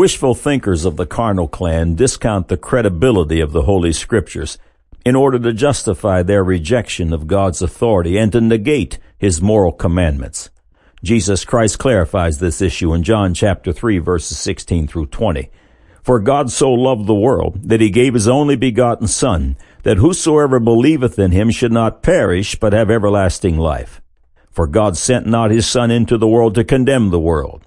Wishful thinkers of the carnal clan discount the credibility of the Holy Scriptures in order to justify their rejection of God's authority and to negate His moral commandments. Jesus Christ clarifies this issue in John chapter 3 verses 16 through 20. For God so loved the world that he gave his only begotten Son, that whosoever believeth in him should not perish, but have everlasting life. For God sent not his Son into the world to condemn the world,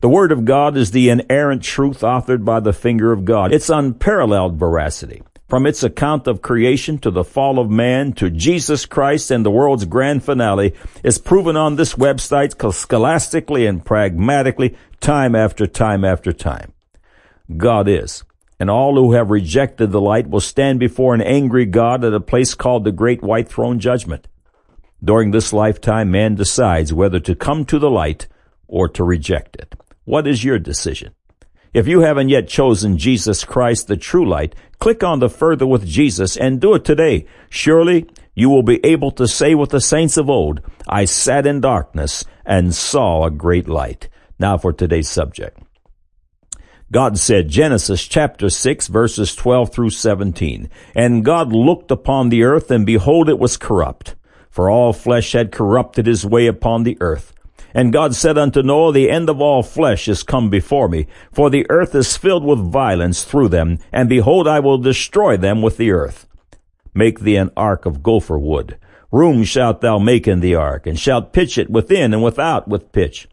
The Word of God is the inerrant truth authored by the finger of God. Its unparalleled veracity. From its account of creation to the fall of man to Jesus Christ and the world's grand finale is proven on this website scholastically and pragmatically time after time after time. God is. And all who have rejected the light will stand before an angry God at a place called the Great White Throne Judgment. During this lifetime, man decides whether to come to the light or to reject it. What is your decision? If you haven't yet chosen Jesus Christ, the true light, click on the further with Jesus and do it today. Surely you will be able to say with the saints of old, I sat in darkness and saw a great light. Now for today's subject. God said, Genesis chapter 6 verses 12 through 17, And God looked upon the earth, and behold, it was corrupt, for all flesh had corrupted his way upon the earth. And God said unto Noah, The end of all flesh is come before me, for the earth is filled with violence through them, and behold, I will destroy them with the earth. Make thee an ark of gopher wood. Room shalt thou make in the ark, and shalt pitch it within and without with pitch.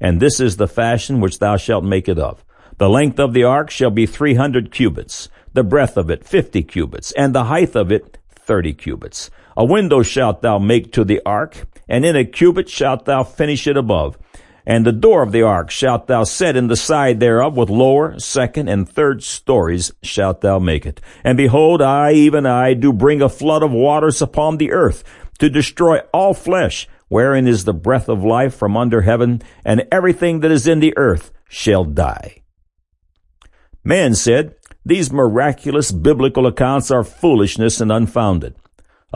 And this is the fashion which thou shalt make it of. The length of the ark shall be three hundred cubits, the breadth of it fifty cubits, and the height of it thirty cubits. A window shalt thou make to the ark, and in a cubit shalt thou finish it above. And the door of the ark shalt thou set in the side thereof with lower, second, and third stories shalt thou make it. And behold, I, even I, do bring a flood of waters upon the earth, to destroy all flesh, wherein is the breath of life from under heaven, and everything that is in the earth shall die. Man said, these miraculous biblical accounts are foolishness and unfounded.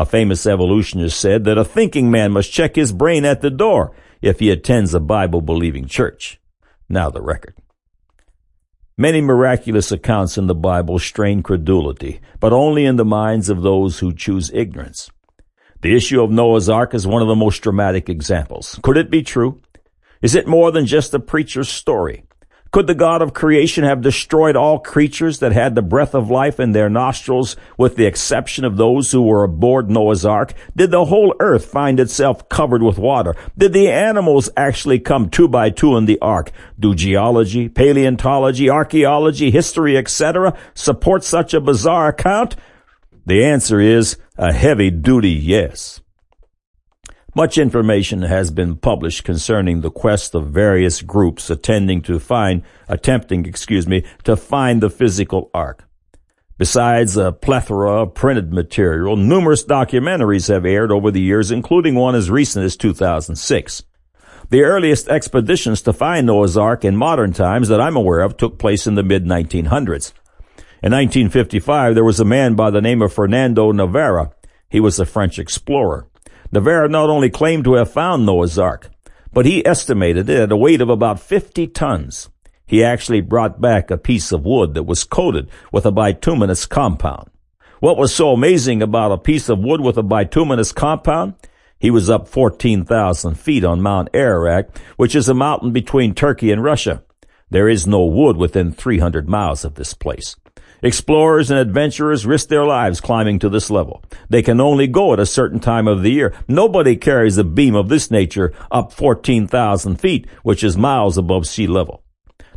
A famous evolutionist said that a thinking man must check his brain at the door if he attends a Bible believing church. Now the record. Many miraculous accounts in the Bible strain credulity, but only in the minds of those who choose ignorance. The issue of Noah's Ark is one of the most dramatic examples. Could it be true? Is it more than just a preacher's story? Could the God of creation have destroyed all creatures that had the breath of life in their nostrils with the exception of those who were aboard Noah's ark? Did the whole earth find itself covered with water? Did the animals actually come two by two in the ark? Do geology, paleontology, archaeology, history, etc. support such a bizarre account? The answer is a heavy duty yes. Much information has been published concerning the quest of various groups attending to find, attempting, excuse me, to find the physical ark. Besides a plethora of printed material, numerous documentaries have aired over the years, including one as recent as 2006. The earliest expeditions to find Noah's Ark in modern times that I'm aware of took place in the mid 1900s. In 1955, there was a man by the name of Fernando Navarra. He was a French explorer. Navarre not only claimed to have found Noah's Ark, but he estimated it at a weight of about 50 tons. He actually brought back a piece of wood that was coated with a bituminous compound. What was so amazing about a piece of wood with a bituminous compound? He was up 14,000 feet on Mount Ararat, which is a mountain between Turkey and Russia. There is no wood within 300 miles of this place. Explorers and adventurers risk their lives climbing to this level. They can only go at a certain time of the year. Nobody carries a beam of this nature up 14,000 feet, which is miles above sea level.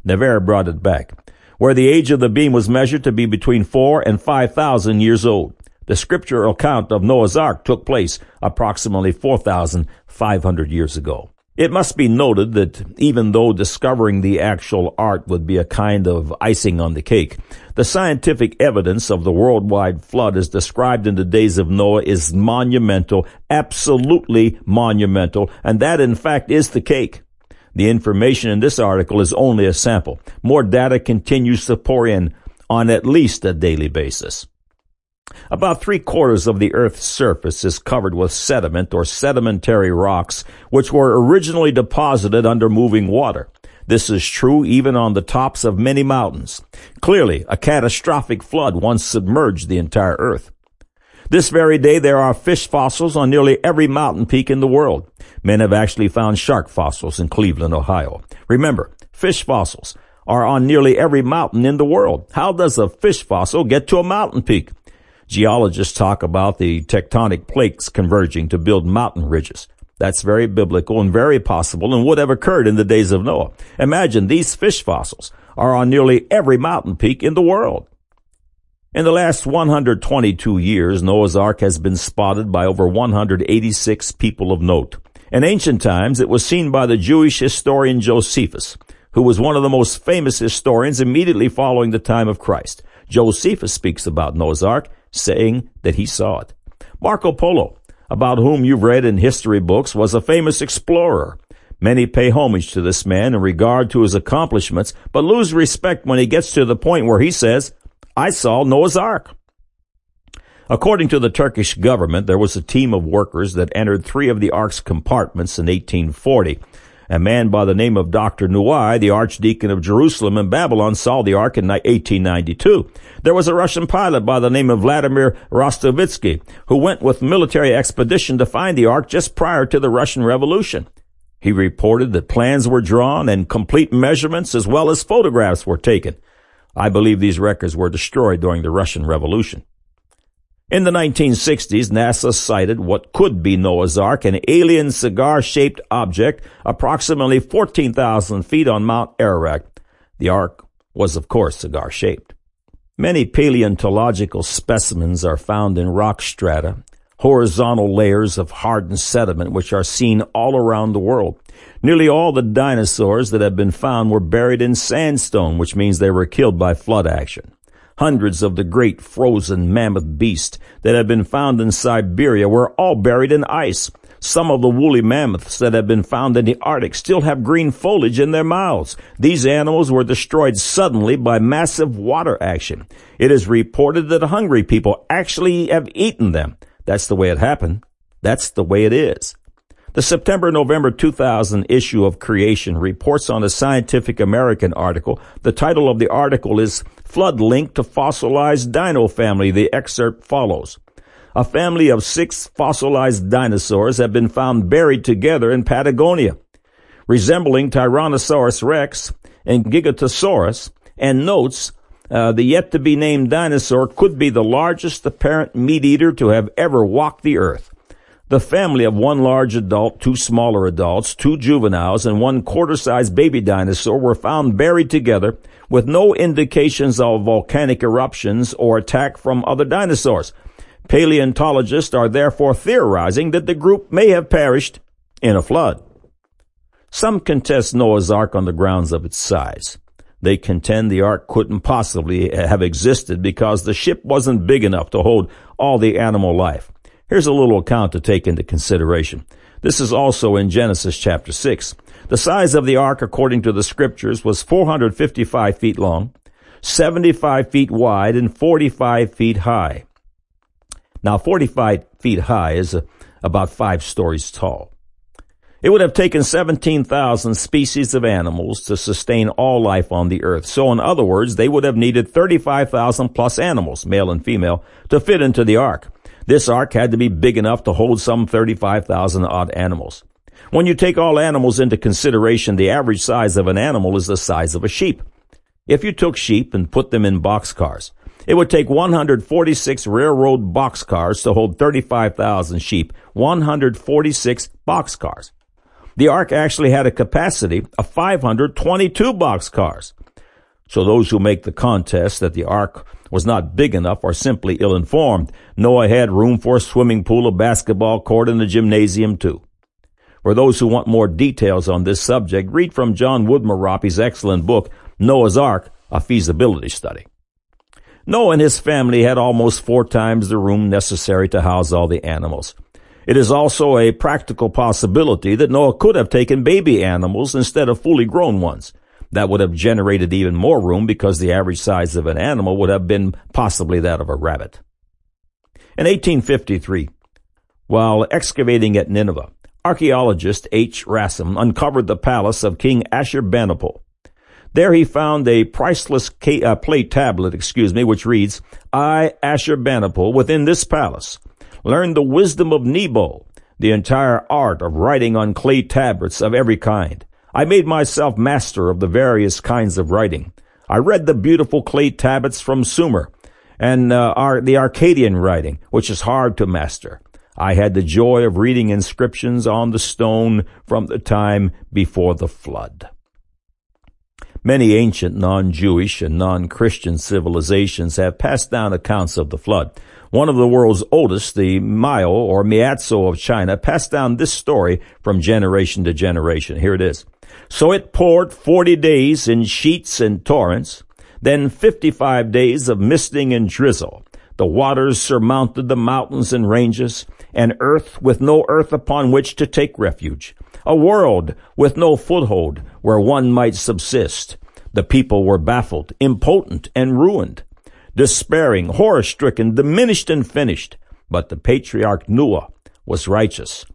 Navarre brought it back, where the age of the beam was measured to be between four and 5,000 years old. The scriptural account of Noah's Ark took place approximately 4,500 years ago. It must be noted that even though discovering the actual art would be a kind of icing on the cake, the scientific evidence of the worldwide flood as described in the days of Noah is monumental, absolutely monumental, and that in fact is the cake. The information in this article is only a sample. More data continues to pour in on at least a daily basis. About three quarters of the Earth's surface is covered with sediment or sedimentary rocks, which were originally deposited under moving water. This is true even on the tops of many mountains. Clearly, a catastrophic flood once submerged the entire Earth. This very day, there are fish fossils on nearly every mountain peak in the world. Men have actually found shark fossils in Cleveland, Ohio. Remember, fish fossils are on nearly every mountain in the world. How does a fish fossil get to a mountain peak? Geologists talk about the tectonic plates converging to build mountain ridges. That's very biblical and very possible and would have occurred in the days of Noah. Imagine these fish fossils are on nearly every mountain peak in the world. In the last 122 years, Noah's Ark has been spotted by over 186 people of note. In ancient times, it was seen by the Jewish historian Josephus, who was one of the most famous historians immediately following the time of Christ. Josephus speaks about Noah's Ark saying that he saw it. Marco Polo, about whom you've read in history books, was a famous explorer. Many pay homage to this man in regard to his accomplishments, but lose respect when he gets to the point where he says, I saw Noah's Ark. According to the Turkish government, there was a team of workers that entered three of the Ark's compartments in 1840. A man by the name of Dr. Nouri, the Archdeacon of Jerusalem and Babylon, saw the Ark in 1892. There was a Russian pilot by the name of Vladimir Roskovitsky, who went with military expedition to find the Ark just prior to the Russian Revolution. He reported that plans were drawn and complete measurements as well as photographs were taken. I believe these records were destroyed during the Russian Revolution. In the 1960s, NASA sighted what could be Noah's Ark, an alien cigar-shaped object approximately 14,000 feet on Mount Ararat. The Ark was, of course, cigar-shaped. Many paleontological specimens are found in rock strata, horizontal layers of hardened sediment which are seen all around the world. Nearly all the dinosaurs that have been found were buried in sandstone, which means they were killed by flood action. Hundreds of the great frozen mammoth beasts that have been found in Siberia were all buried in ice. Some of the woolly mammoths that have been found in the Arctic still have green foliage in their mouths. These animals were destroyed suddenly by massive water action. It is reported that hungry people actually have eaten them. That's the way it happened. That's the way it is. The September November 2000 issue of Creation reports on a Scientific American article. The title of the article is Flood Link to Fossilized Dino Family. The excerpt follows. A family of six fossilized dinosaurs have been found buried together in Patagonia, resembling Tyrannosaurus rex and Giganotosaurus, and notes uh, the yet to be named dinosaur could be the largest apparent meat eater to have ever walked the earth. The family of one large adult, two smaller adults, two juveniles, and one quarter-sized baby dinosaur were found buried together with no indications of volcanic eruptions or attack from other dinosaurs. Paleontologists are therefore theorizing that the group may have perished in a flood. Some contest Noah's Ark on the grounds of its size. They contend the Ark couldn't possibly have existed because the ship wasn't big enough to hold all the animal life. Here's a little account to take into consideration. This is also in Genesis chapter 6. The size of the ark, according to the scriptures, was 455 feet long, 75 feet wide, and 45 feet high. Now, 45 feet high is uh, about five stories tall. It would have taken 17,000 species of animals to sustain all life on the earth. So in other words, they would have needed 35,000 plus animals, male and female, to fit into the ark. This ark had to be big enough to hold some 35,000 odd animals. When you take all animals into consideration, the average size of an animal is the size of a sheep. If you took sheep and put them in boxcars, it would take 146 railroad boxcars to hold 35,000 sheep. 146 boxcars. The ark actually had a capacity of 522 boxcars. So those who make the contest that the ark was not big enough or simply ill-informed. Noah had room for a swimming pool, a basketball court, and a gymnasium too. For those who want more details on this subject, read from John Woodmorappe's excellent book, Noah's Ark, a feasibility study. Noah and his family had almost four times the room necessary to house all the animals. It is also a practical possibility that Noah could have taken baby animals instead of fully grown ones. That would have generated even more room because the average size of an animal would have been possibly that of a rabbit. In 1853, while excavating at Nineveh, archaeologist H. Rassam uncovered the palace of King Ashurbanipal. There he found a priceless uh, plate tablet, excuse me, which reads, I, Ashurbanipal, within this palace, learned the wisdom of Nebo, the entire art of writing on clay tablets of every kind. I made myself master of the various kinds of writing. I read the beautiful clay tablets from Sumer and uh, our, the Akkadian writing, which is hard to master. I had the joy of reading inscriptions on the stone from the time before the flood. Many ancient non-Jewish and non-Christian civilizations have passed down accounts of the flood. One of the world's oldest, the Miao or Miazo of China, passed down this story from generation to generation. Here it is. So it poured forty days in sheets and torrents, then fifty-five days of misting and drizzle. The waters surmounted the mountains and ranges, and earth with no earth upon which to take refuge a world with no foothold where one might subsist. The people were baffled, impotent, and ruined, despairing, horror stricken, diminished, and finished. But the patriarch Noah was righteous.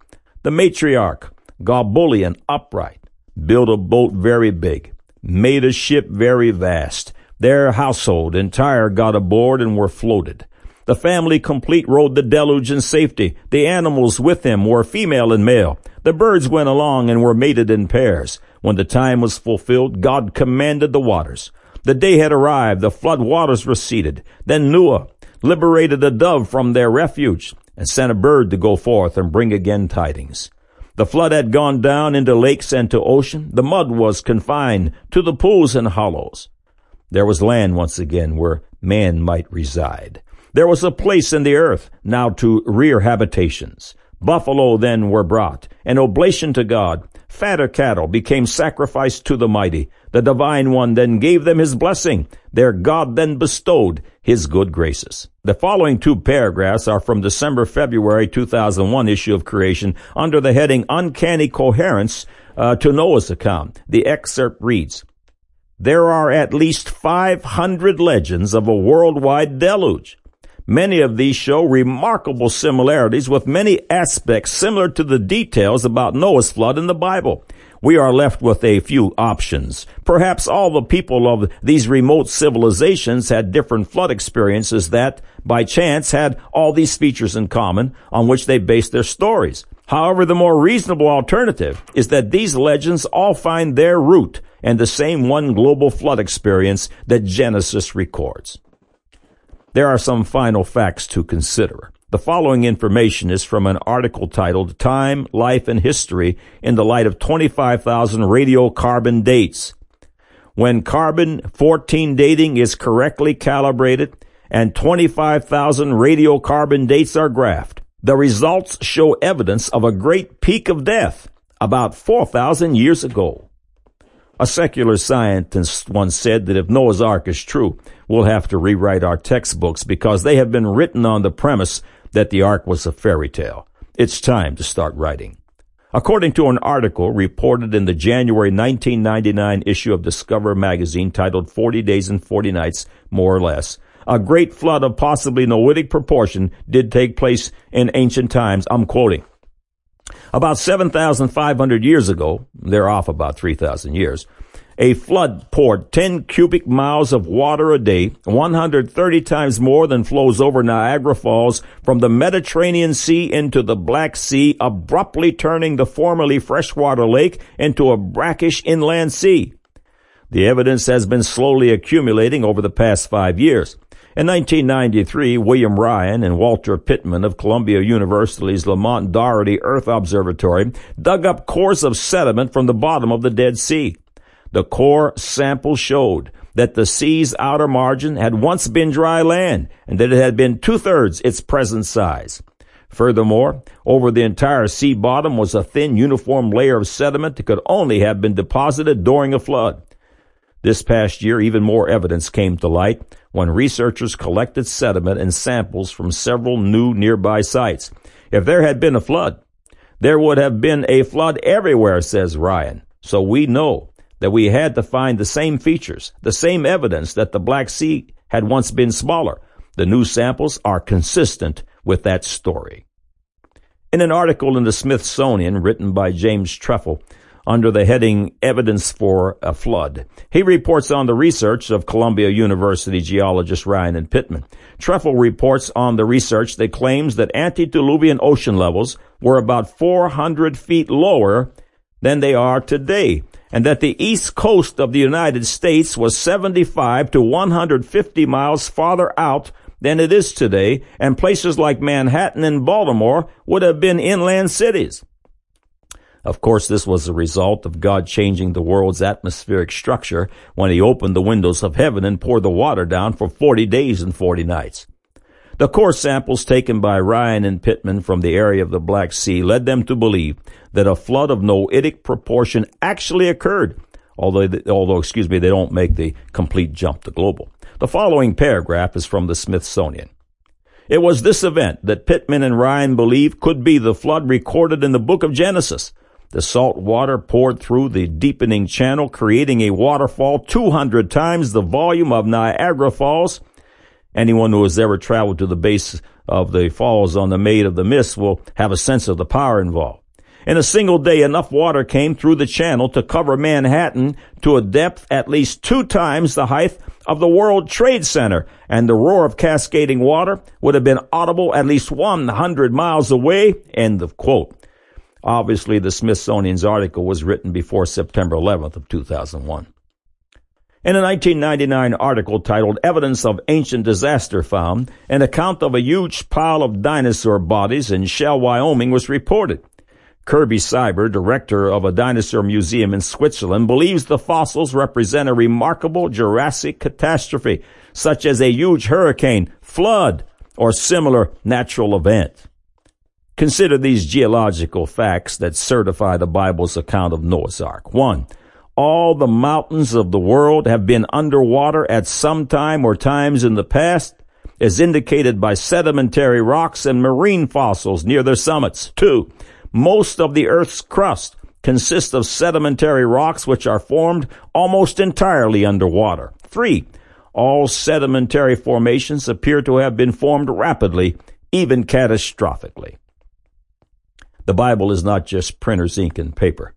The matriarch, Gobolian, upright, built a boat very big, made a ship very vast. Their household entire got aboard and were floated. The family complete rode the deluge in safety. The animals with them were female and male. The birds went along and were mated in pairs. When the time was fulfilled, God commanded the waters. The day had arrived, the flood waters receded. Then Noah liberated a dove from their refuge and sent a bird to go forth and bring again tidings. The flood had gone down into lakes and to ocean. The mud was confined to the pools and hollows. There was land once again where man might reside. There was a place in the earth now to rear habitations. Buffalo then were brought, an oblation to God. Fatter cattle became sacrificed to the mighty. The divine one then gave them his blessing. Their God then bestowed his good graces. The following two paragraphs are from December February 2001 issue of Creation under the heading Uncanny Coherence uh, to Noah's account. The excerpt reads, There are at least 500 legends of a worldwide deluge. Many of these show remarkable similarities with many aspects similar to the details about Noah's flood in the Bible. We are left with a few options. Perhaps all the people of these remote civilizations had different flood experiences that, by chance, had all these features in common on which they based their stories. However, the more reasonable alternative is that these legends all find their root in the same one global flood experience that Genesis records. There are some final facts to consider. The following information is from an article titled Time, Life, and History in the Light of 25,000 Radiocarbon Dates. When carbon 14 dating is correctly calibrated and 25,000 radiocarbon dates are graphed, the results show evidence of a great peak of death about 4,000 years ago. A secular scientist once said that if Noah's Ark is true, we'll have to rewrite our textbooks because they have been written on the premise that the Ark was a fairy tale. It's time to start writing. According to an article reported in the January 1999 issue of Discover magazine titled 40 Days and 40 Nights, more or less, a great flood of possibly Noahic proportion did take place in ancient times. I'm quoting. About 7,500 years ago, they're off about 3,000 years, a flood poured 10 cubic miles of water a day, 130 times more than flows over Niagara Falls from the Mediterranean Sea into the Black Sea, abruptly turning the formerly freshwater lake into a brackish inland sea. The evidence has been slowly accumulating over the past five years. In 1993, William Ryan and Walter Pitman of Columbia University's Lamont Doherty Earth Observatory dug up cores of sediment from the bottom of the Dead Sea. The core sample showed that the sea's outer margin had once been dry land and that it had been two-thirds its present size. Furthermore, over the entire sea bottom was a thin uniform layer of sediment that could only have been deposited during a flood. This past year, even more evidence came to light when researchers collected sediment and samples from several new nearby sites. If there had been a flood, there would have been a flood everywhere, says Ryan. So we know that we had to find the same features, the same evidence that the Black Sea had once been smaller. The new samples are consistent with that story. In an article in the Smithsonian written by James Trefil under the heading Evidence for a Flood, he reports on the research of Columbia University geologist Ryan and Pitman. Trefil reports on the research that claims that antediluvian ocean levels were about 400 feet lower than they are today, and that the east coast of the United States was 75 to 150 miles farther out than it is today, and places like Manhattan and Baltimore would have been inland cities. Of course, this was a result of God changing the world's atmospheric structure when he opened the windows of heaven and poured the water down for 40 days and 40 nights. The core samples taken by Ryan and Pitman from the area of the Black Sea led them to believe that a flood of noetic proportion actually occurred, although, although, excuse me, they don't make the complete jump to global. The following paragraph is from the Smithsonian. It was this event that Pitman and Ryan believe could be the flood recorded in the book of Genesis. The salt water poured through the deepening channel, creating a waterfall 200 times the volume of Niagara Falls. Anyone who has ever traveled to the base of the falls on the Maid of the Mist will have a sense of the power involved. In a single day, enough water came through the channel to cover Manhattan to a depth at least two times the height of the World Trade Center, and the roar of cascading water would have been audible at least 100 miles away. End of quote. Obviously, the Smithsonian's article was written before September 11th of 2001. In a 1999 article titled Evidence of Ancient Disaster Found, an account of a huge pile of dinosaur bodies in Shell, Wyoming was reported. Kirby Siber, director of a dinosaur museum in Switzerland, believes the fossils represent a remarkable Jurassic catastrophe, such as a huge hurricane, flood, or similar natural event. Consider these geological facts that certify the Bible's account of Noah's Ark. One, all the mountains of the world have been underwater at some time or times in the past, as indicated by sedimentary rocks and marine fossils near their summits. Two, most of the Earth's crust consists of sedimentary rocks which are formed almost entirely underwater. Three, all sedimentary formations appear to have been formed rapidly, even catastrophically. The Bible is not just printer's ink and paper.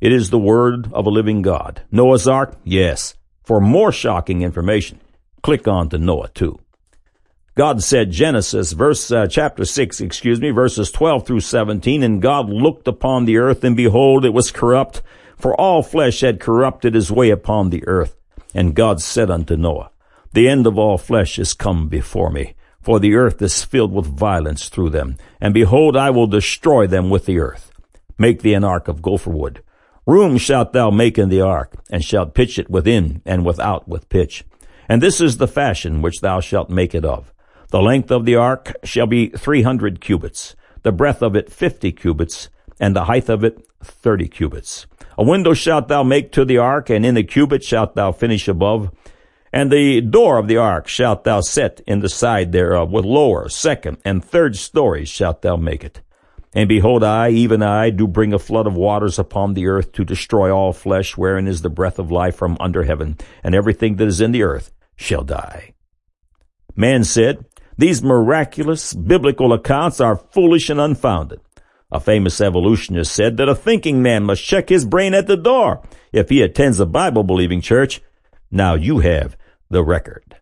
It is the word of a living God. Noah's Ark? Yes. For more shocking information, click on to Noah 2. God said Genesis verse uh, chapter 6 excuse me verses 12 through 17 and God looked upon the earth and behold it was corrupt for all flesh had corrupted his way upon the earth and God said unto Noah the end of all flesh is come before me for the earth is filled with violence through them and behold I will destroy them with the earth make thee an ark of gopher wood room shalt thou make in the ark and shalt pitch it within and without with pitch and this is the fashion which thou shalt make it of the length of the ark shall be three hundred cubits, the breadth of it fifty cubits, and the height of it thirty cubits. A window shalt thou make to the ark, and in a cubit shalt thou finish above. And the door of the ark shalt thou set in the side thereof, with lower, second, and third stories shalt thou make it. And behold, I, even I, do bring a flood of waters upon the earth to destroy all flesh, wherein is the breath of life from under heaven, and everything that is in the earth shall die. Man said, these miraculous biblical accounts are foolish and unfounded. A famous evolutionist said that a thinking man must check his brain at the door if he attends a Bible believing church. Now you have the record.